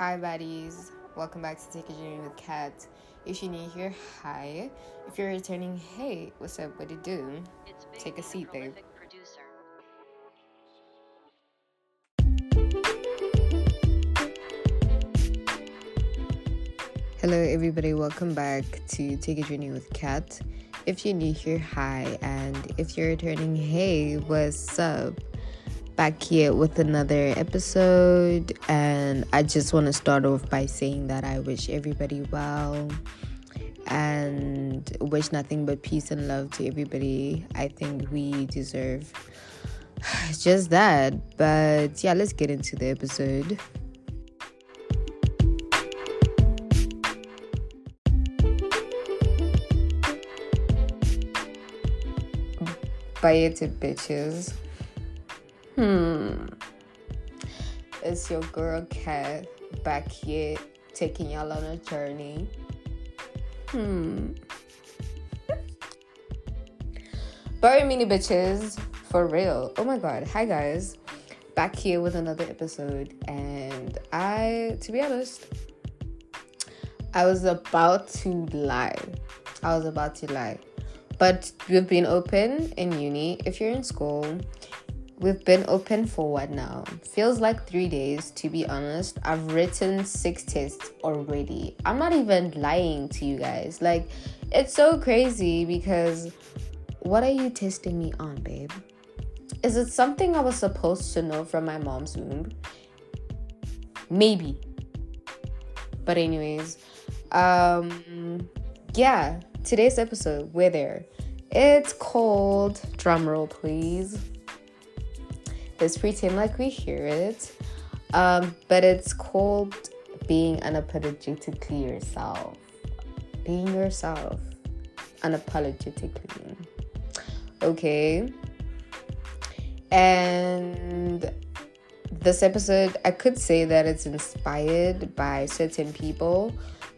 Hi, buddies. Welcome back to Take a Journey with Kat. If you're new here, hi. If you're returning, hey, what's up? What do you do? Take a seat, babe. Producer. Hello, everybody. Welcome back to Take a Journey with Kat. If you're new here, hi. And if you're returning, hey, what's up? Back here with another episode. And I just want to start off by saying that I wish everybody well and wish nothing but peace and love to everybody. I think we deserve just that. But yeah, let's get into the episode. Bye it, bitches. Hmm. It's your girl Kat back here taking y'all on a journey. Hmm. Very many bitches, for real. Oh my god. Hi guys. Back here with another episode. And I, to be honest, I was about to lie. I was about to lie. But we've been open in uni. If you're in school, We've been open for what now? Feels like three days, to be honest. I've written six tests already. I'm not even lying to you guys. Like, it's so crazy because what are you testing me on, babe? Is it something I was supposed to know from my mom's womb? Maybe. But, anyways, um, yeah, today's episode, we're there. It's called, drumroll please Let's pretend like we hear it. Um, but it's called being unapologetically yourself. Being yourself unapologetically. Okay. And this episode, I could say that it's inspired by certain people,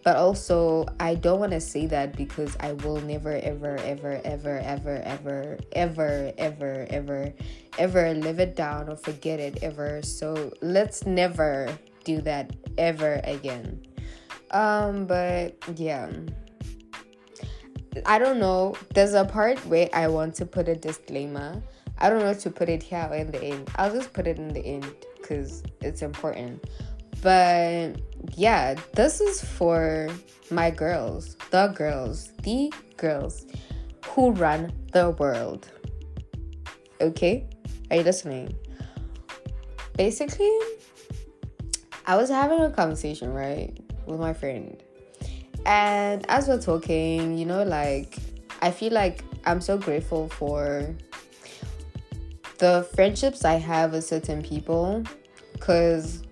but also I don't want to say that because I will never, ever, ever, ever, ever, ever, ever, ever, ever ever live it down or forget it ever. So let's never do that ever again. Um, but yeah. I don't know. There's a part where I want to put a disclaimer. I don't know to put it here or in the end. I'll just put it in the end because it's important. But yeah, this is for my girls, the girls, the girls who run the world. Okay? Are you listening? Basically, I was having a conversation, right, with my friend. And as we're talking, you know, like, I feel like I'm so grateful for the friendships I have with certain people because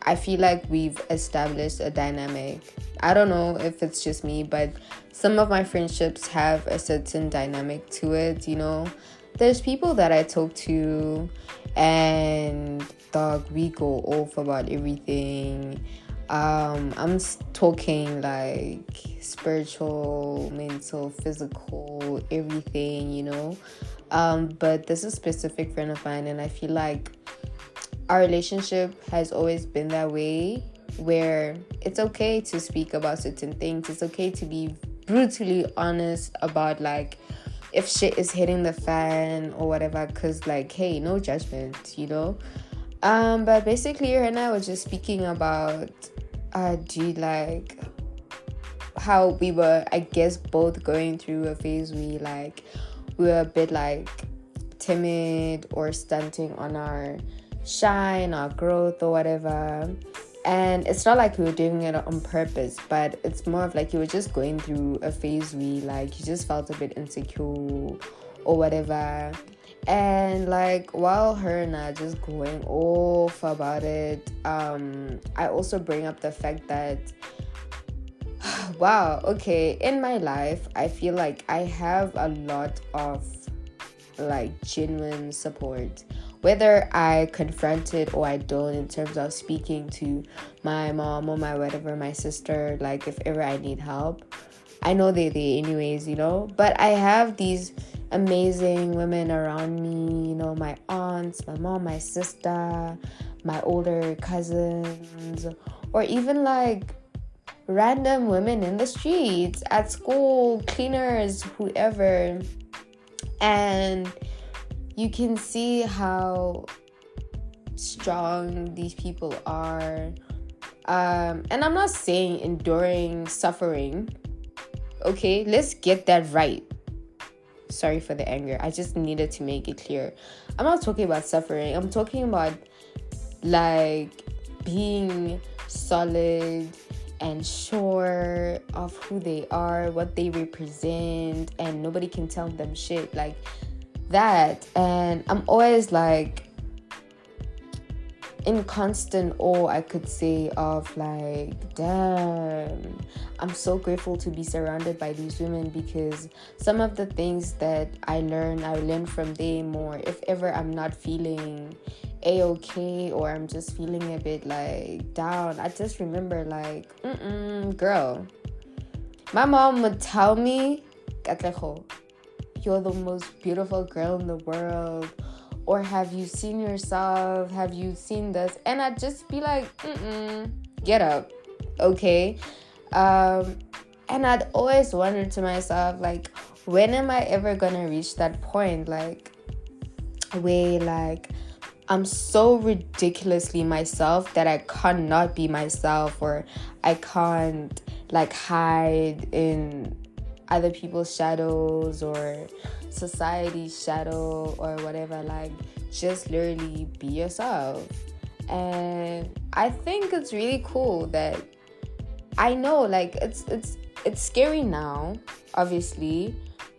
I feel like we've established a dynamic. I don't know if it's just me, but some of my friendships have a certain dynamic to it, you know there's people that I talk to and dog we go off about everything. Um, I'm talking like spiritual, mental, physical, everything, you know. Um, but this is a specific friend of mine, and I feel like our relationship has always been that way where it's okay to speak about certain things, it's okay to be brutally honest about like if shit is hitting the fan or whatever because like hey no judgment you know? Um but basically her and i were just speaking about uh do like how we were i guess both going through a phase we like we were a bit like timid or stunting on our shine our growth or whatever and it's not like we were doing it on purpose but it's more of like you were just going through a phase we like you just felt a bit insecure or whatever. And like while her and I just going off about it um I also bring up the fact that wow okay in my life I feel like I have a lot of like genuine support whether I confront it or I don't in terms of speaking to my mom or my whatever, my sister, like if ever I need help. I know they they anyways, you know. But I have these amazing women around me, you know, my aunts, my mom, my sister, my older cousins, or even like random women in the streets, at school, cleaners, whoever. And you can see how strong these people are. Um, and I'm not saying enduring suffering. Okay, let's get that right. Sorry for the anger. I just needed to make it clear. I'm not talking about suffering. I'm talking about like being solid and sure of who they are, what they represent, and nobody can tell them shit like that. And I'm always like in constant awe, I could say, of like, damn, I'm so grateful to be surrounded by these women because some of the things that I learn, I learn from them more. If ever I'm not feeling a okay or I'm just feeling a bit like down, I just remember like, mm girl. My mom would tell me, you're the most beautiful girl in the world. Or have you seen yourself? Have you seen this? And I'd just be like, mm get up, okay? Um, and I'd always wonder to myself, like, when am I ever gonna reach that point? Like, where, like, I'm so ridiculously myself that I cannot be myself or I can't like hide in other people's shadows or society's shadow or whatever like just literally be yourself. And i think it's really cool that i know like it's it's it's scary now obviously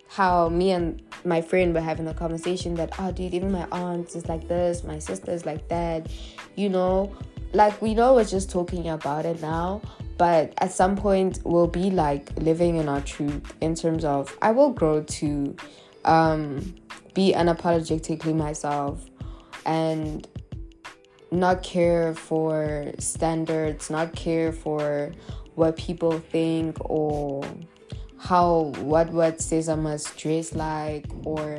how me and my friend were having a conversation that oh dude even my aunt is like this my sister is like that you know? Like we know we're just talking about it now but at some point we'll be like living in our truth in terms of i will grow to um be unapologetically myself and not care for standards not care for what people think or how what what says I must dress like or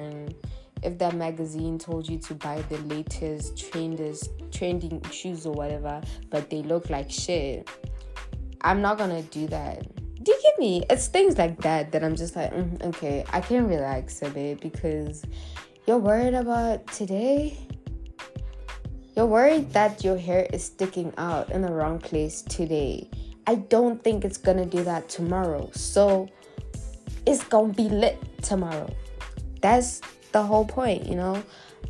if that magazine told you to buy the latest trendest trending shoes or whatever, but they look like shit. I'm not gonna do that. Do you get me? It's things like that that I'm just like, mm, okay, I can relax a bit because you're worried about today. You're worried that your hair is sticking out in the wrong place today. I don't think it's gonna do that tomorrow. So it's gonna be lit tomorrow. That's the whole point, you know.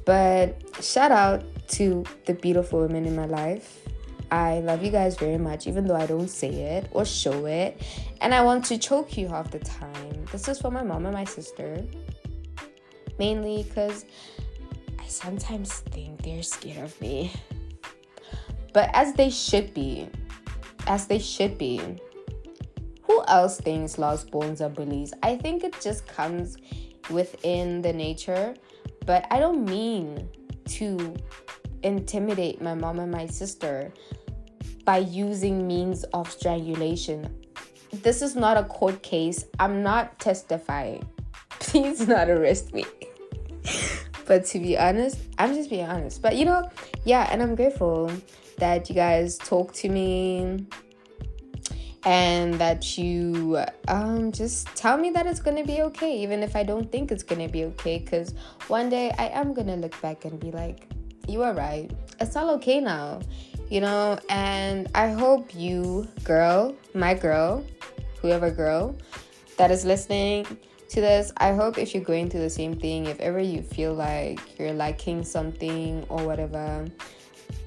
But shout out to the beautiful women in my life. I love you guys very much, even though I don't say it or show it. And I want to choke you half the time. This is for my mom and my sister. Mainly because I sometimes think they're scared of me. But as they should be. As they should be who else thinks lost bones are bullies? I think it just comes within the nature, but I don't mean to intimidate my mom and my sister by using means of strangulation. This is not a court case. I'm not testifying. Please not arrest me. but to be honest, I'm just being honest. But you know, yeah, and I'm grateful that you guys talk to me and that you um, just tell me that it's gonna be okay, even if I don't think it's gonna be okay. Because one day I am gonna look back and be like, you are right. It's all okay now, you know. And I hope you, girl, my girl, whoever girl that is listening to this, I hope if you're going through the same thing, if ever you feel like you're liking something or whatever,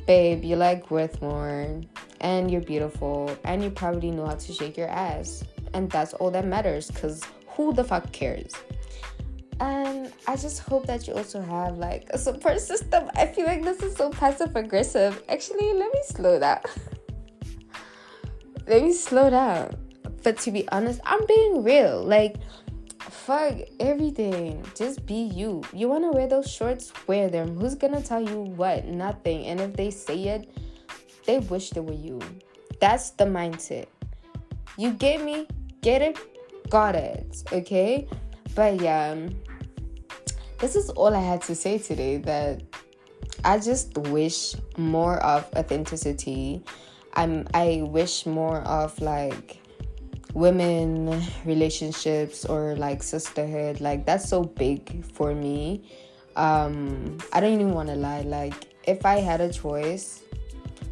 babe, you're like worth more and you're beautiful and you probably know how to shake your ass. And that's all that matters because who the fuck cares? And I just hope that you also have like a support system. I feel like this is so passive aggressive. Actually, let me slow down. let me slow down. But to be honest, I'm being real. Like, fuck everything. Just be you. You wanna wear those shorts? Wear them. Who's gonna tell you what? Nothing. And if they say it, they wish they were you. That's the mindset. You get me? Get it? Got it. Okay? But yeah, um, this is all I had to say today. That I just wish more of authenticity. I'm I wish more of like women relationships or like sisterhood. Like that's so big for me. Um I don't even want to lie. Like if I had a choice,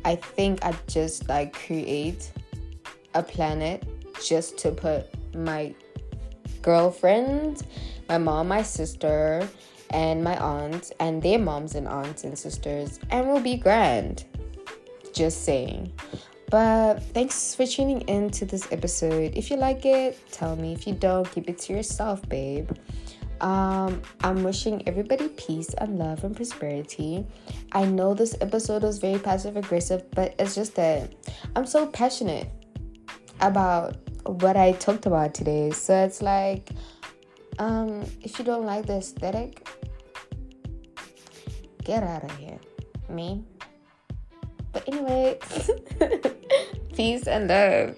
I think I'd just like create a planet just to put my girlfriend, my mom, my sister, and my aunt, and their moms and aunts and sisters, and we'll be grand. Just saying. But thanks for tuning in to this episode. If you like it, tell me. If you don't, keep it to yourself, babe. Um, I'm wishing everybody peace and love and prosperity. I know this episode was very passive aggressive, but it's just that I'm so passionate about what I talked about today. So it's like, um, if you don't like the aesthetic, get out of here. Me. But anyway, peace and love.